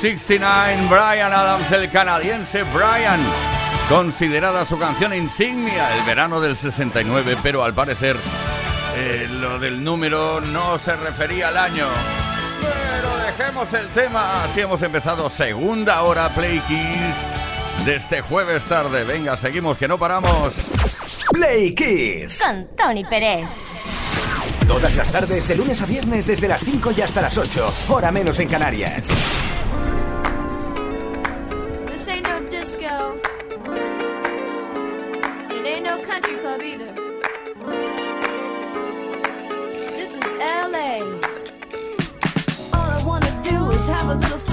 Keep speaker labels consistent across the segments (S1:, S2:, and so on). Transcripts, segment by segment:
S1: 69,
S2: Brian Adams, el canadiense Brian. Considerada su canción insignia, el verano del 69, pero al parecer eh, lo del número no se refería al año. Pero dejemos el tema, así hemos empezado segunda hora Play Kiss de este jueves tarde. Venga, seguimos que no paramos.
S3: Play Kiss
S4: con Tony Pérez.
S3: Todas las tardes, de lunes a viernes, desde las 5 y hasta las 8, hora menos en Canarias.
S5: Country club either. This is LA. All I wanna do is have a little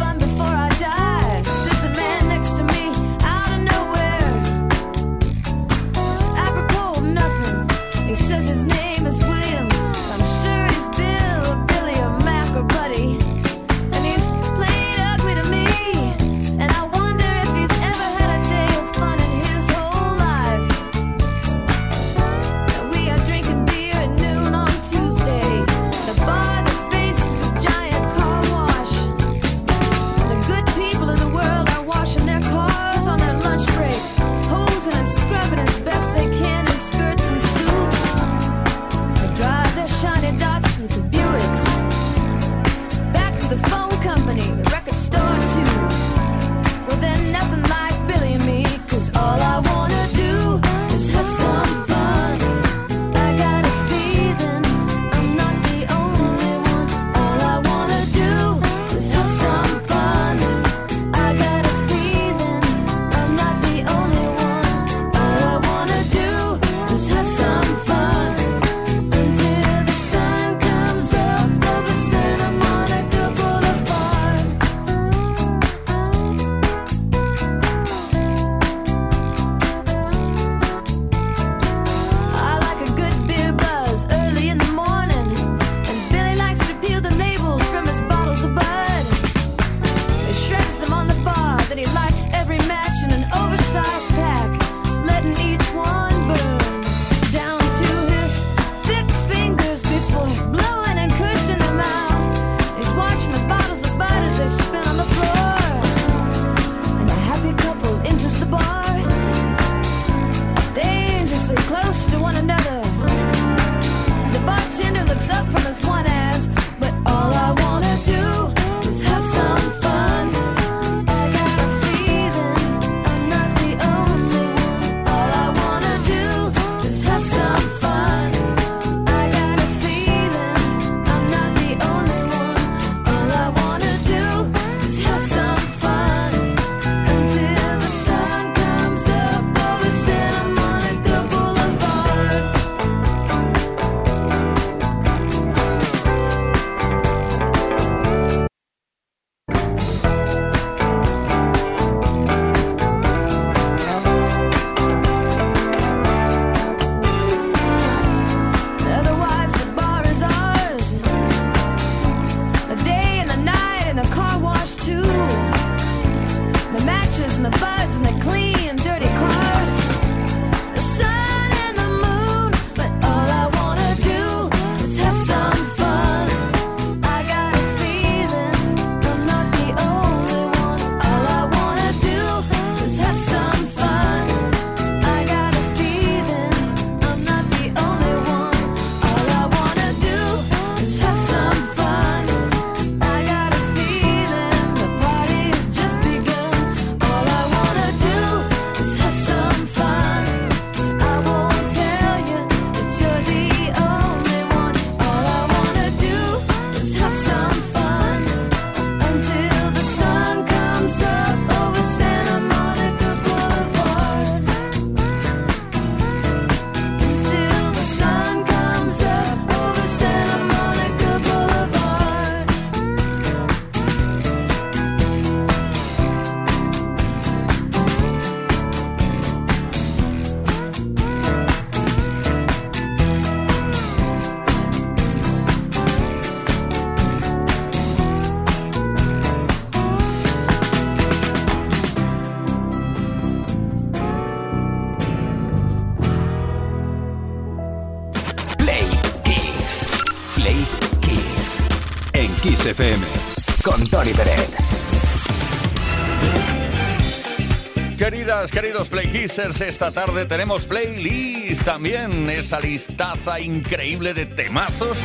S2: Queridos Playkissers, esta tarde tenemos playlist también, esa listaza increíble de temazos,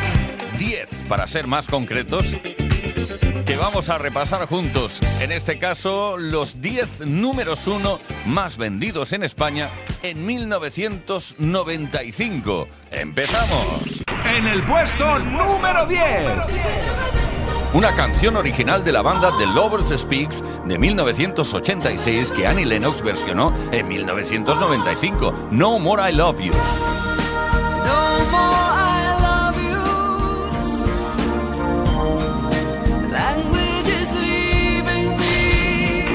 S2: 10 para ser más concretos, que vamos a repasar juntos. En este caso, los 10 números 1 más vendidos en España en 1995. ¡Empezamos!
S6: En el puesto número 10.
S2: Una canción original de la banda The Lovers Speaks de 1986 que Annie Lennox versionó en 1995. No More I Love You.
S1: No more I love you. Language is leaving me.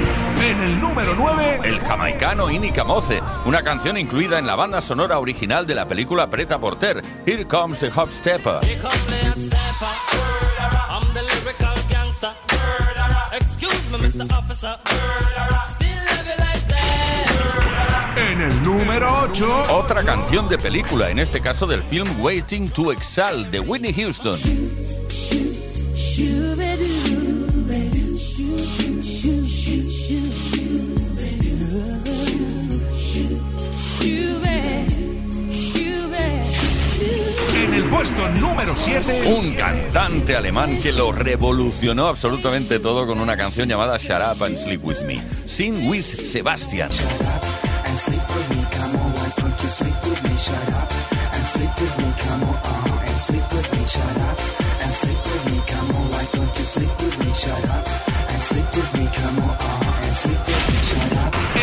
S6: En el número 9.
S2: El jamaicano Inika Moce, una canción incluida en la banda sonora original de la película Preta Porter, Here Comes the Hop Stepper.
S7: Mr. Officer. Still love you like that.
S6: En el número 8.
S2: Otra canción de película, en este caso del film Waiting to Exhale de Whitney Houston.
S6: Puesto número 7.
S2: Un cantante alemán que lo revolucionó absolutamente todo con una canción llamada Shut Up and Sleep With Me. Sing with Sebastian.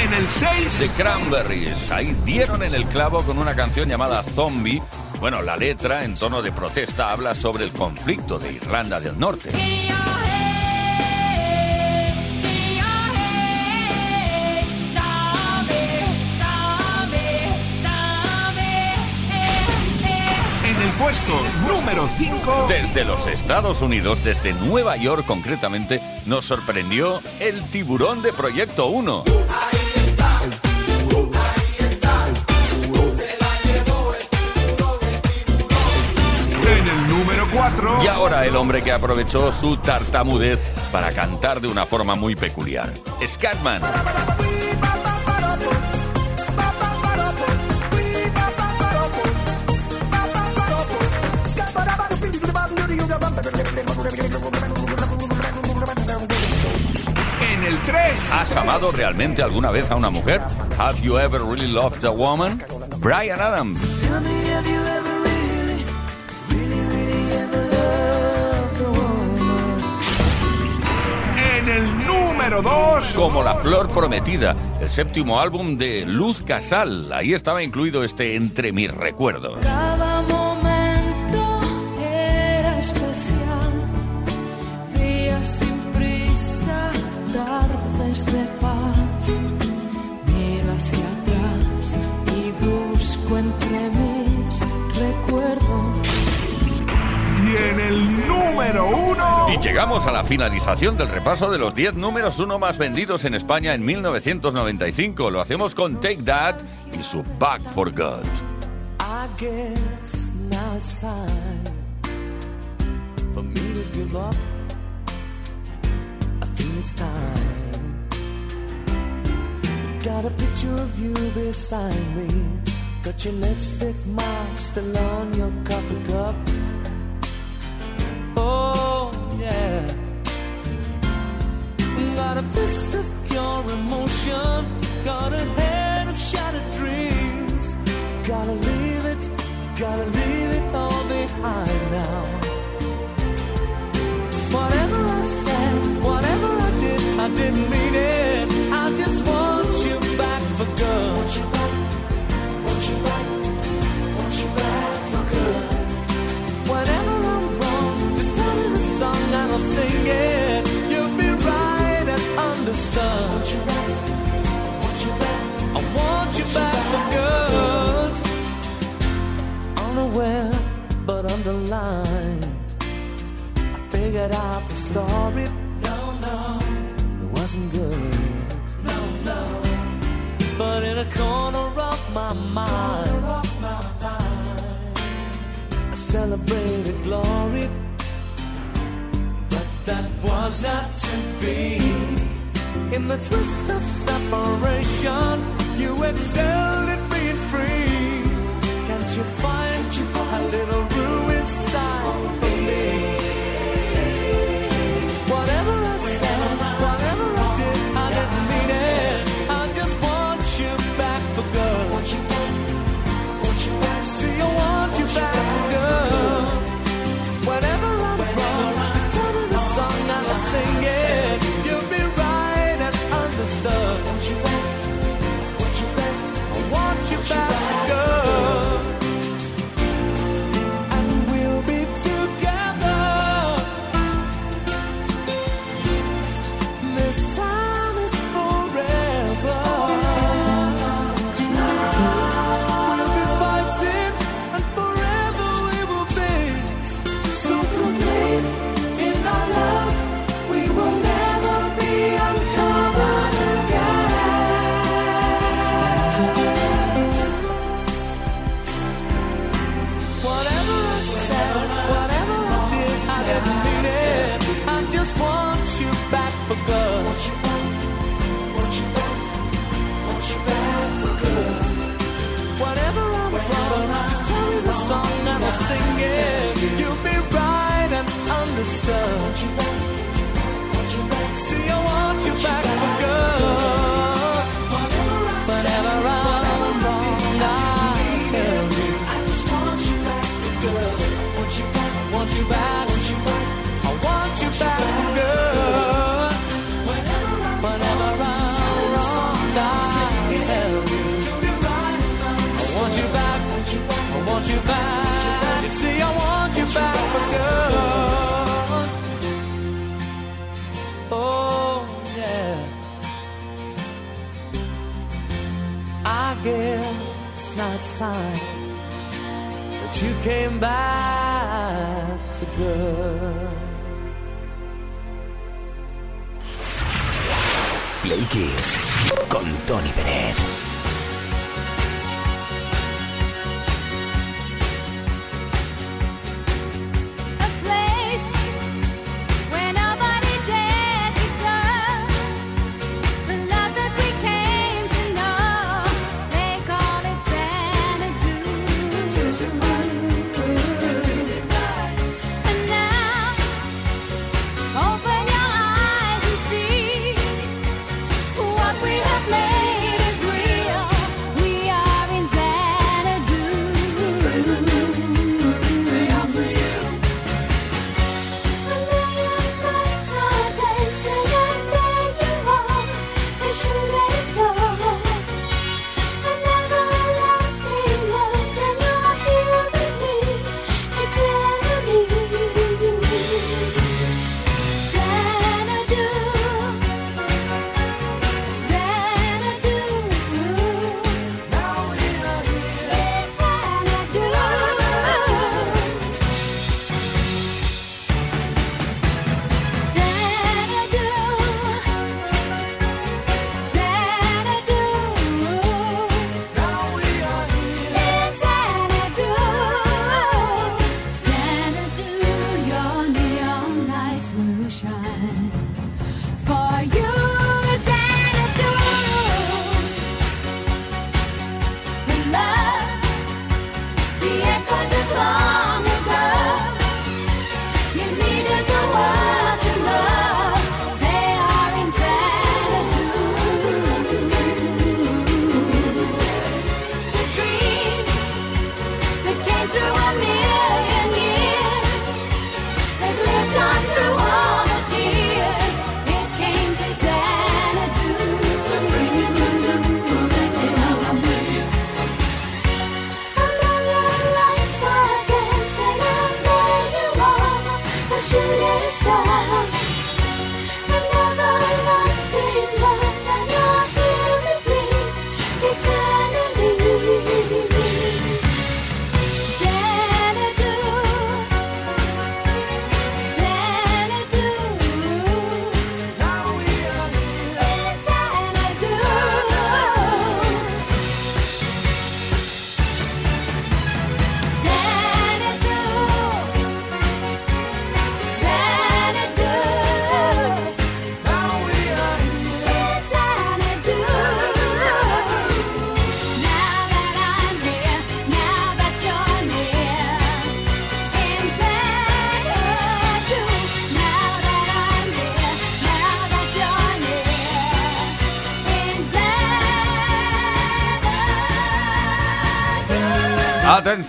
S6: En el 6.
S2: The Cranberries. Ahí dieron en el clavo con una canción llamada Zombie. Bueno, la letra en tono de protesta habla sobre el conflicto de Irlanda del Norte.
S6: En el puesto número 5.
S2: Desde los Estados Unidos, desde Nueva York concretamente, nos sorprendió el tiburón de Proyecto 1.
S6: 4.
S2: Y ahora el hombre que aprovechó su tartamudez para cantar de una forma muy peculiar. Scatman.
S6: En el 3.
S2: ¿Has amado realmente alguna vez a una mujer? Have you ever really loved a woman? Brian Adams.
S1: Tell me, have you ever
S6: número 2.
S2: Como La Flor Prometida, el séptimo álbum de Luz Casal. Ahí estaba incluido este Entre mis recuerdos.
S6: Número 1.
S2: Y llegamos a la finalización del repaso de los 10 números uno más vendidos en España en 1995. Lo hacemos con Take That y su Back for God.
S7: I guess now it's time for me to give up. I feel it's time. Got a picture of you beside me. Got your lipstick mark still on your coffee cup. Oh, yeah. Got a fist of pure emotion. Got a head of shattered dreams. Gotta leave it, gotta leave it all behind now. Whatever I said, whatever I did, I didn't mean it. I'll sing it. You'll be right and understood. Want you back, want you back, I want you back for good. Unaware but underlined. I figured out the story. No, no, it wasn't good. No, no. But in a corner of my mind, I celebrated glory that was not to be. In the twist of separation, you excelled at being free. Can't you find? singing, you'll be right and understood. See, I want you back. time that you came back for good.
S3: Play Kiss con Tony
S5: Pérez.
S2: sky.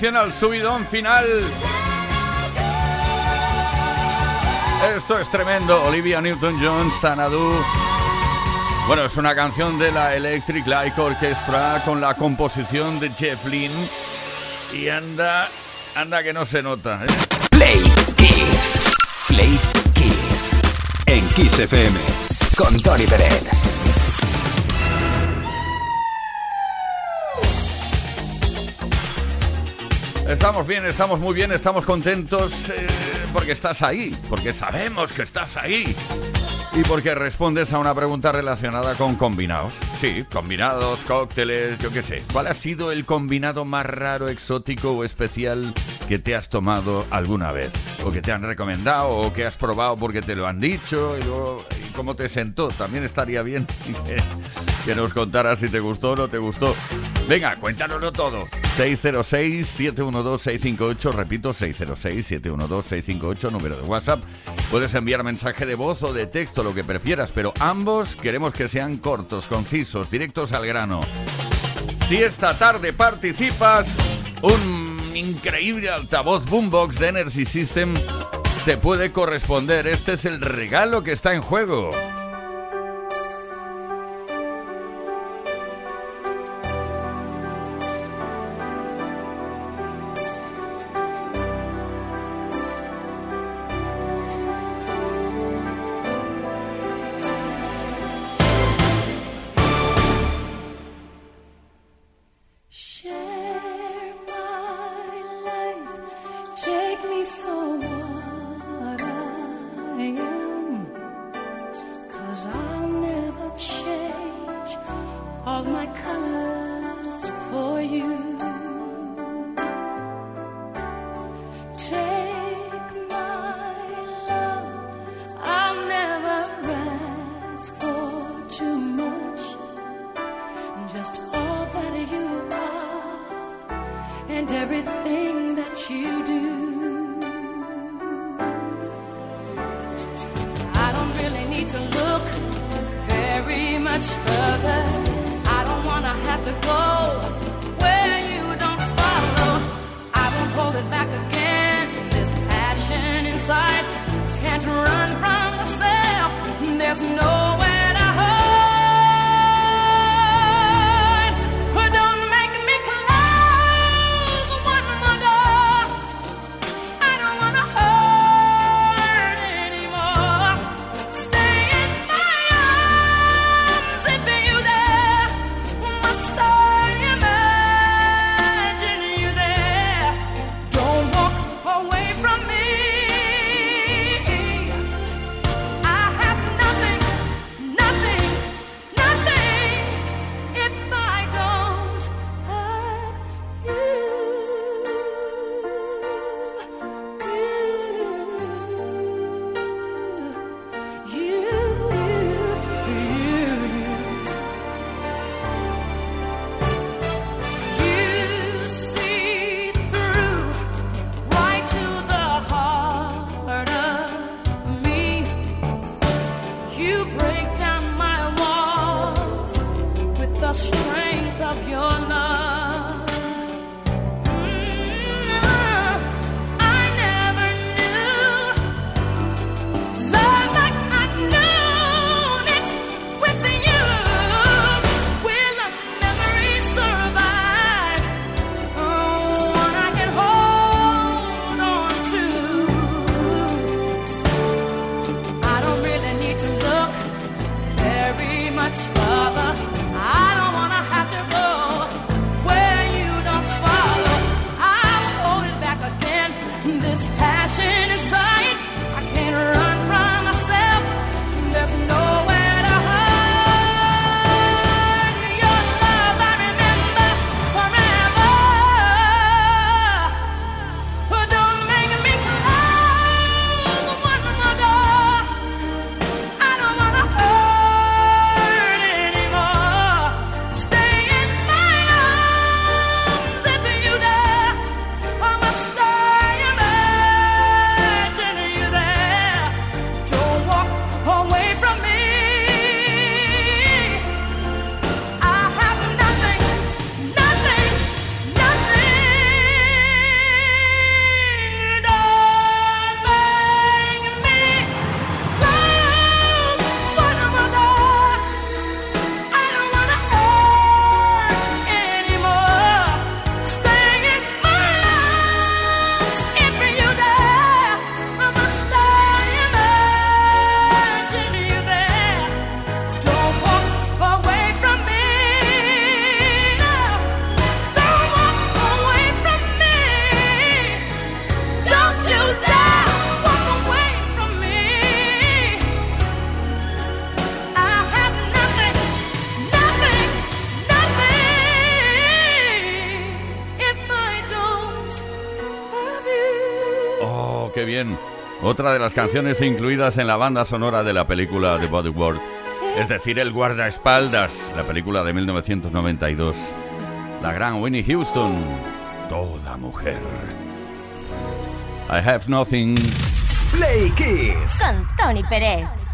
S2: Al subidón final. Esto es tremendo. Olivia Newton-John, Sanadu. Bueno, es una canción de la Electric Light Orchestra con la composición de Jeff Lynne. Y anda, anda que no se nota. ¿eh?
S3: Play Kiss. Play Kiss. En Kiss FM. Con Tony Peret.
S2: Estamos bien, estamos muy bien, estamos contentos eh, porque estás ahí, porque sabemos que estás ahí y porque respondes a una pregunta relacionada con combinados. Sí, combinados, cócteles, yo qué sé. ¿Cuál ha sido el combinado más raro, exótico o especial que te has tomado alguna vez? O que te han recomendado o que has probado porque te lo han dicho y, luego, y cómo te sentó. También estaría bien que, que nos contaras si te gustó o no te gustó. Venga, cuéntanoslo todo. 606-712-658, repito, 606-712-658, número de WhatsApp. Puedes enviar mensaje de voz o de texto, lo que prefieras, pero ambos queremos que sean cortos, concisos, directos al grano. Si esta tarde participas, un increíble altavoz boombox de Energy System te puede corresponder. Este es el regalo que está en juego.
S7: Can't run from myself. There's no to
S2: otra de las canciones incluidas en la banda sonora de la película The world es decir, El guardaespaldas, la película de 1992. La gran Winnie Houston, toda mujer. I have nothing.
S3: Play Kiss
S7: con Tony Pérez.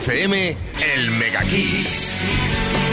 S7: Kiss
S5: el Mega Kiss.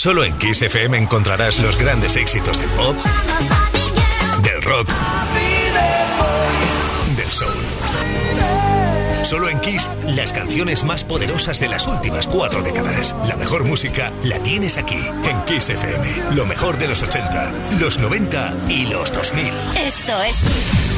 S8: Solo en Kiss FM encontrarás los grandes éxitos del pop, del rock, del soul. Solo en Kiss, las canciones más poderosas de las últimas cuatro décadas. La mejor música la tienes aquí, en Kiss FM. Lo mejor de los 80, los 90 y los 2000.
S9: Esto es Kiss.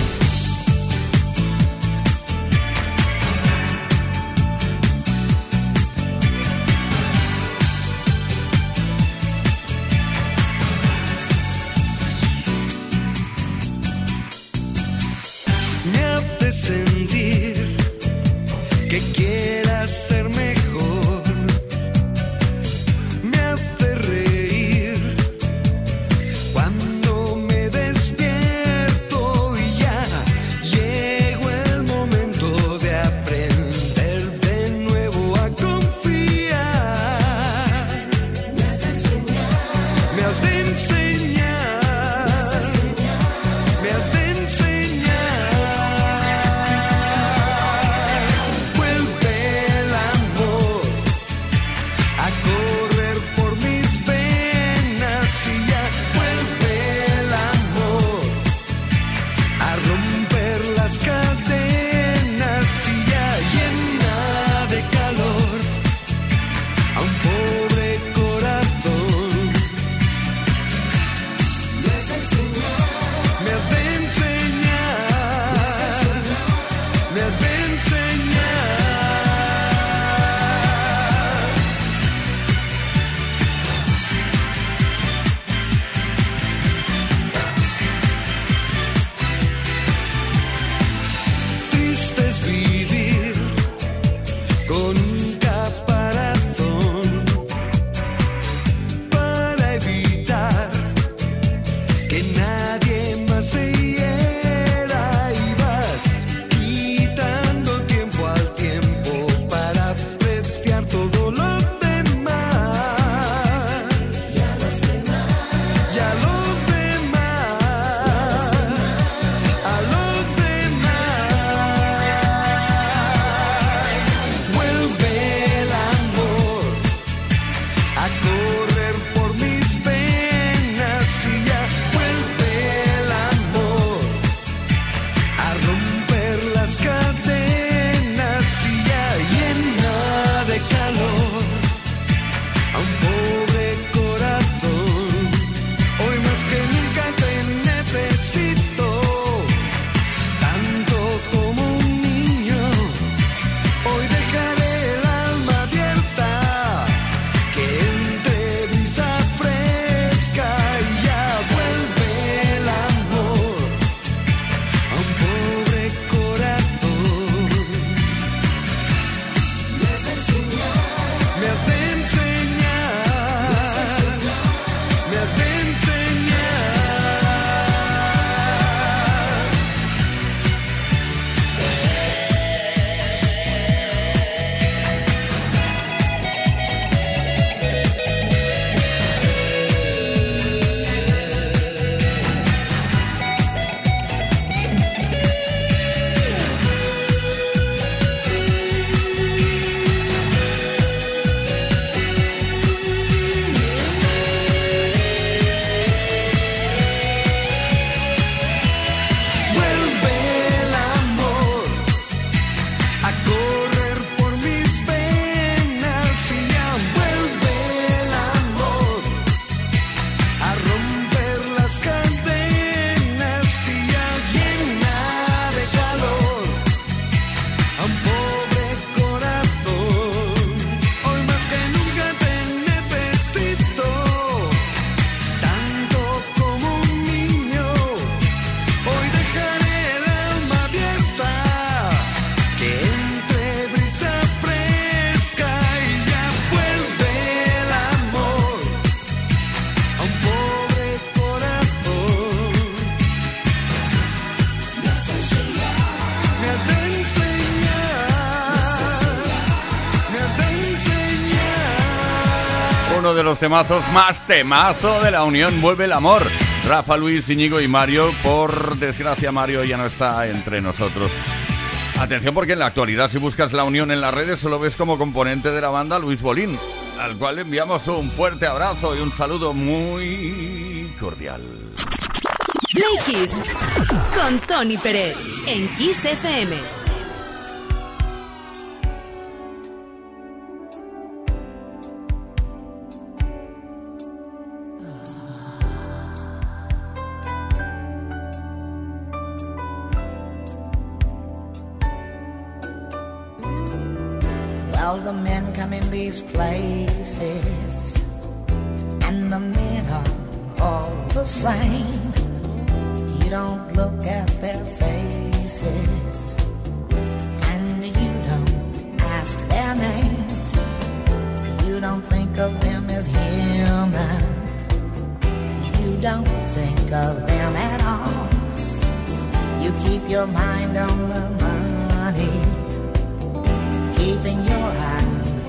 S2: Temazos más temazo de la unión Vuelve el Amor. Rafa, Luis, Íñigo y Mario. Por desgracia, Mario ya no está entre nosotros. Atención porque en la actualidad si buscas la unión en las redes solo ves como componente de la banda Luis Bolín, al cual enviamos un fuerte abrazo y un saludo muy cordial.
S4: Con Tony Pérez en Kiss FM.
S10: These places, and the men are all the same. You don't look at their faces, and you don't ask their names. You don't think of them as human. You don't think of them at all. You keep your mind on the money keeping your eyes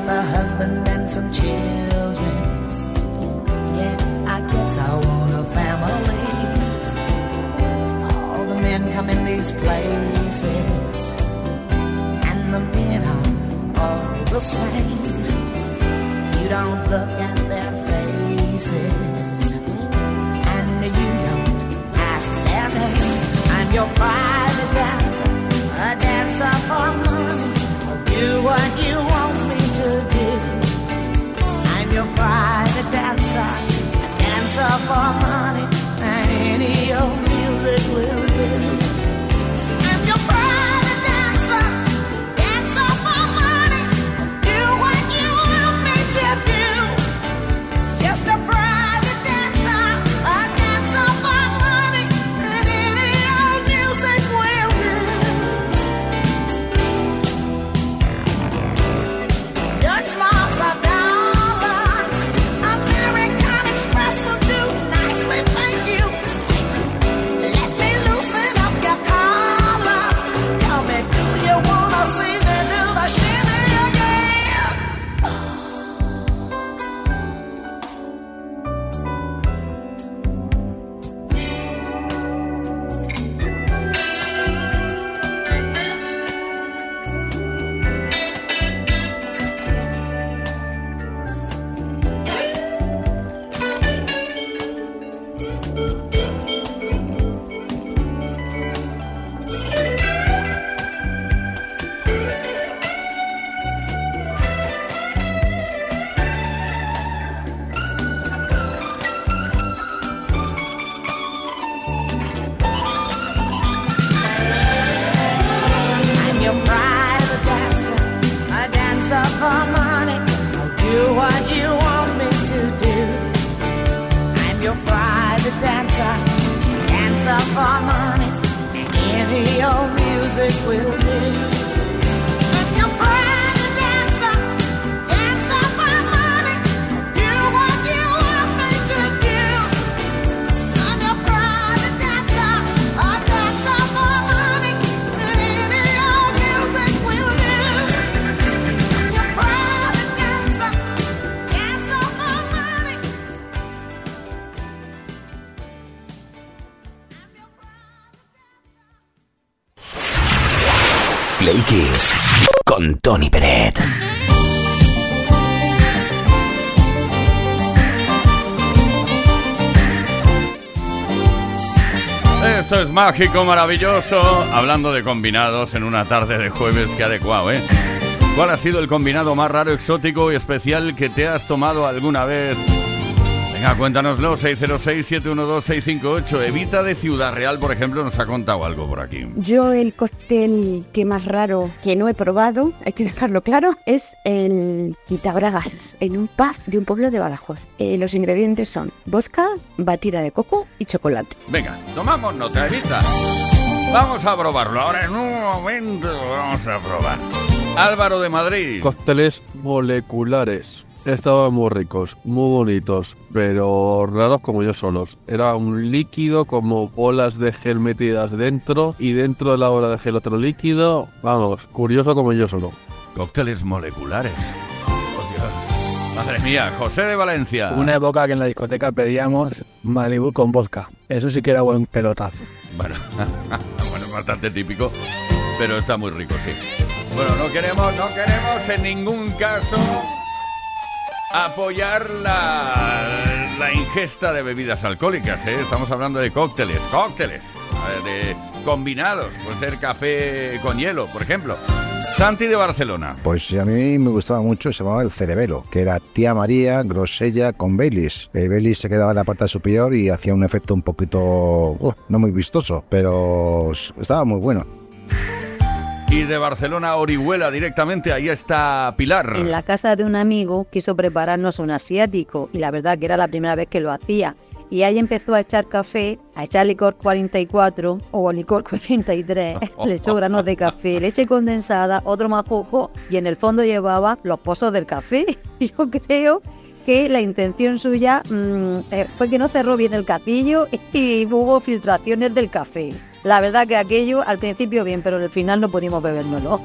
S10: have a husband and some children. Yeah, I guess I want a family. All the men come in these places, and the men are all the same. You don't look at their faces, and you don't ask their name. I'm your private dancer, a dancer for money. I'll do what you want for money, and any old music will do.
S2: Mágico, maravilloso. Hablando de combinados en una tarde de jueves, qué adecuado, ¿eh? ¿Cuál ha sido el combinado más raro, exótico y especial que te has tomado alguna vez Venga, cuéntanoslo, 606-712-658. Evita de Ciudad Real, por ejemplo, nos ha contado algo por aquí.
S11: Yo el cóctel que más raro que no he probado, hay que dejarlo claro, es el quitabragas en un pub de un pueblo de Badajoz. Eh, los ingredientes son vodka, batida de coco y chocolate.
S2: Venga, tomamos nota, Evita. Vamos a probarlo. Ahora en un momento vamos a probar. Álvaro de Madrid.
S12: Cócteles moleculares. Estaban muy ricos, muy bonitos, pero raros como yo solos. Era un líquido como bolas de gel metidas dentro y dentro de la bola de gel otro líquido. Vamos, curioso como yo solo.
S2: Cócteles moleculares. Oh, Dios. Madre mía, José de Valencia.
S13: Una época que en la discoteca pedíamos Malibu con vodka. Eso sí que era buen pelotazo.
S2: Bueno, bueno, bastante típico, pero está muy rico, sí. Bueno, no queremos, no queremos en ningún caso apoyar la, la ingesta de bebidas alcohólicas, ¿eh? Estamos hablando de cócteles, cócteles, eh, de combinados, puede ser café con hielo, por ejemplo. Santi de Barcelona.
S14: Pues a mí me gustaba mucho, se llamaba el cerebelo, que era tía María, grosella con Baileys. El Baileys se quedaba en la parte superior y hacía un efecto un poquito, uh, no muy vistoso, pero estaba muy bueno.
S2: Y de Barcelona a Orihuela directamente, ahí está Pilar.
S15: En la casa de un amigo quiso prepararnos un asiático y la verdad que era la primera vez que lo hacía. Y ahí empezó a echar café, a echar licor 44 o licor 43, le echó granos de café, leche condensada, otro majojo y en el fondo llevaba los pozos del café. Yo creo que la intención suya mm, eh, fue que no cerró bien el capillo y hubo filtraciones del café. La verdad que aquello al principio bien, pero al final no pudimos bebérnoslo.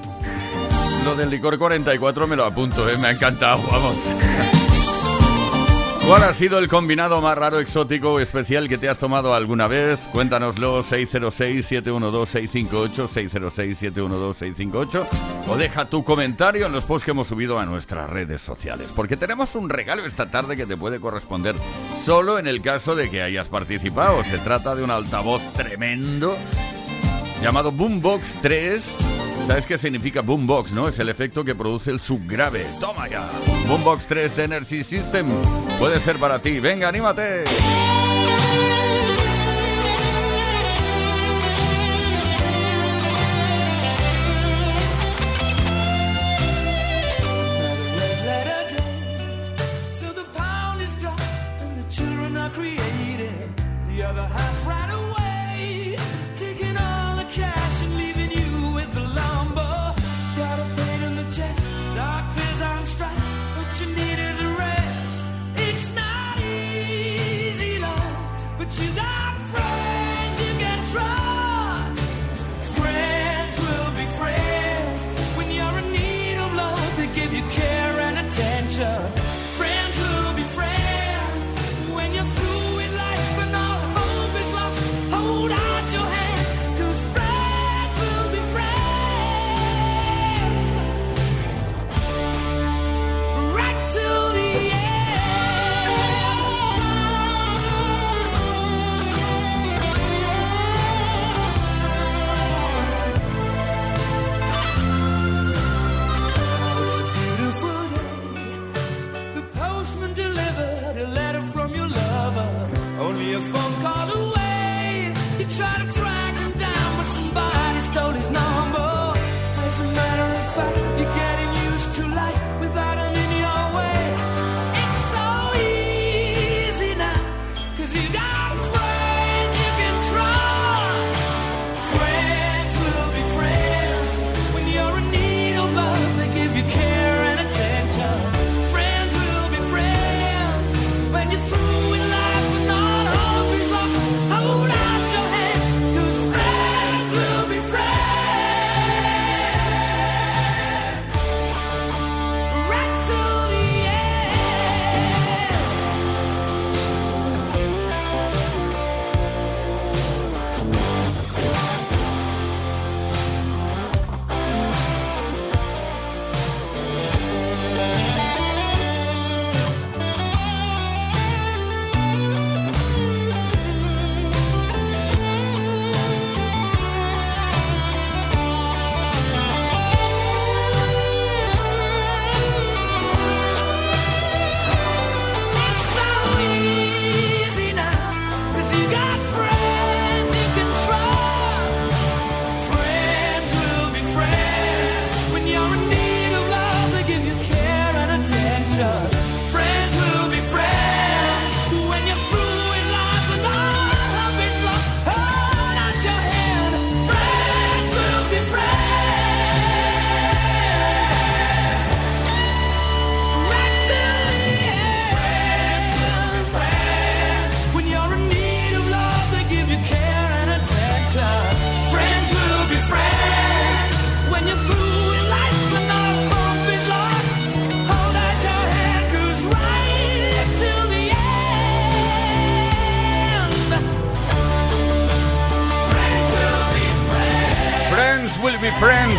S2: Lo del licor 44 me lo apunto, ¿eh? me ha encantado, vamos. ¿Cuál ha sido el combinado más raro, exótico o especial que te has tomado alguna vez? Cuéntanoslo 606-712-658, 606-712-658 o deja tu comentario en los posts que hemos subido a nuestras redes sociales. Porque tenemos un regalo esta tarde que te puede corresponder solo en el caso de que hayas participado. Se trata de un altavoz tremendo llamado Boombox 3. ¿Sabes qué significa Boombox, no? Es el efecto que produce el subgrave. ¡Toma ya! Boombox 3 de Energy System puede ser para ti. ¡Venga, anímate!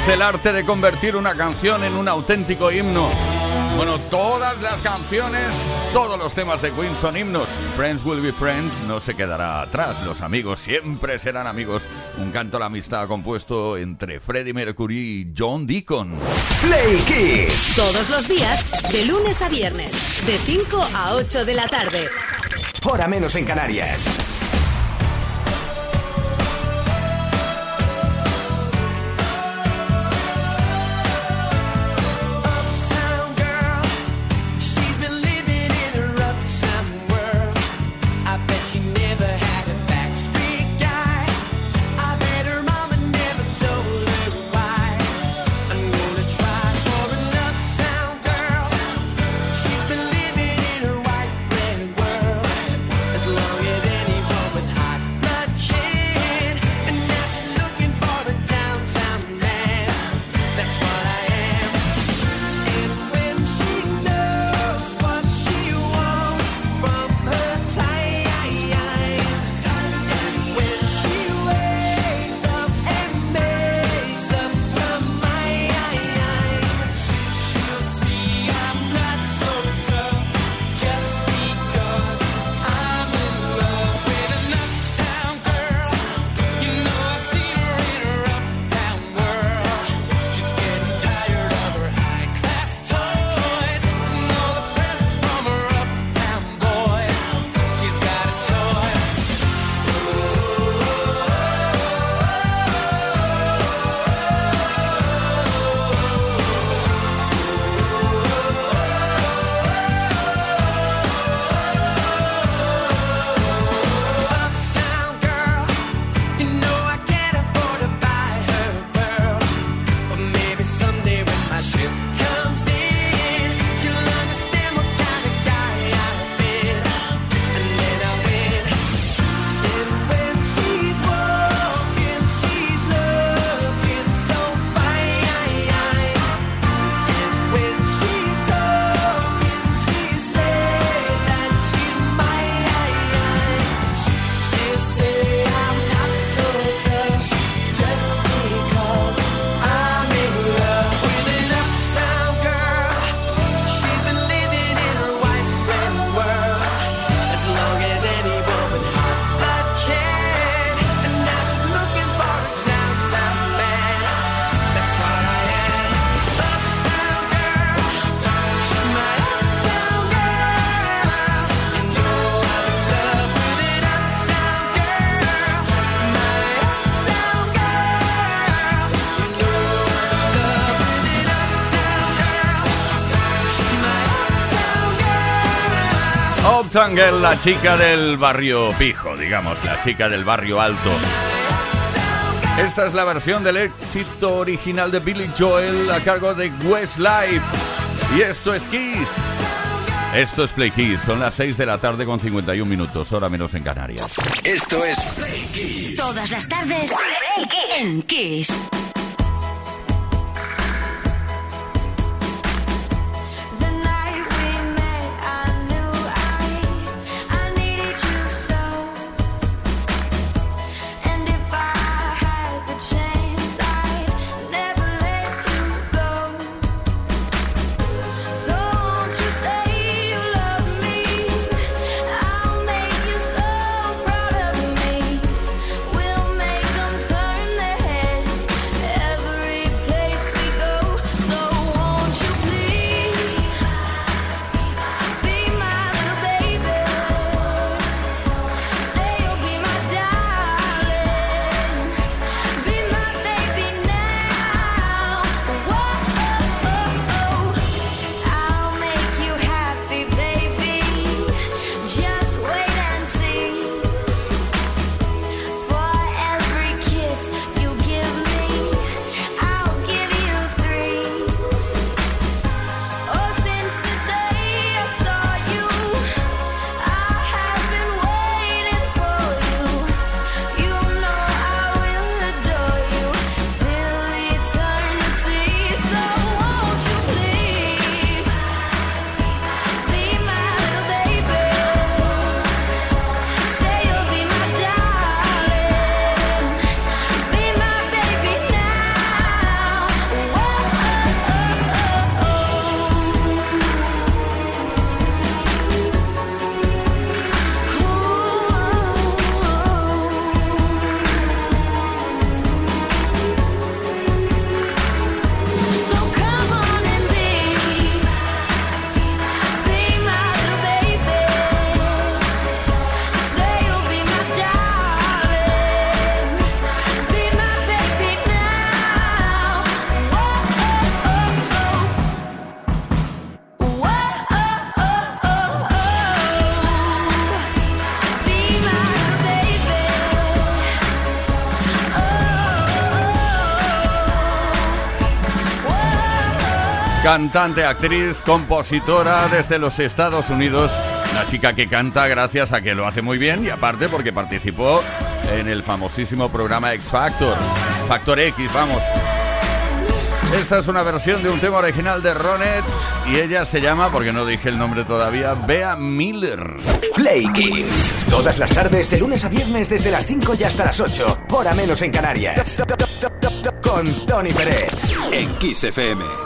S2: el arte de convertir una canción en un auténtico himno. Bueno, todas las canciones, todos los temas de Queen son himnos. Friends will be friends no se quedará atrás. Los amigos siempre serán amigos. Un canto a la amistad compuesto entre Freddie Mercury y John Deacon.
S4: Play Kiss.
S16: Todos los días, de lunes a viernes, de 5 a 8 de la tarde.
S4: Hora menos en Canarias.
S2: Obtangel, la chica del barrio pijo, digamos, la chica del barrio alto. Esta es la versión del éxito original de Billy Joel a cargo de Westlife. Y esto es Kiss. Esto es Play Kiss. Son las 6 de la tarde con 51 minutos, hora menos en Canarias.
S4: Esto es Play Kiss.
S16: Todas las tardes Play Kiss.
S5: en Kiss.
S2: Cantante, actriz, compositora desde los Estados Unidos. Una chica que canta gracias a que lo hace muy bien y aparte porque participó en el famosísimo programa X Factor. Factor X, vamos. Esta es una versión de un tema original de Ronettes y ella se llama, porque no dije el nombre todavía, Bea Miller.
S3: Play Kiss. Todas las tardes, de lunes a viernes, desde las 5 y hasta las 8. Hora menos en Canarias. Con Tony Pérez. En Kiss FM.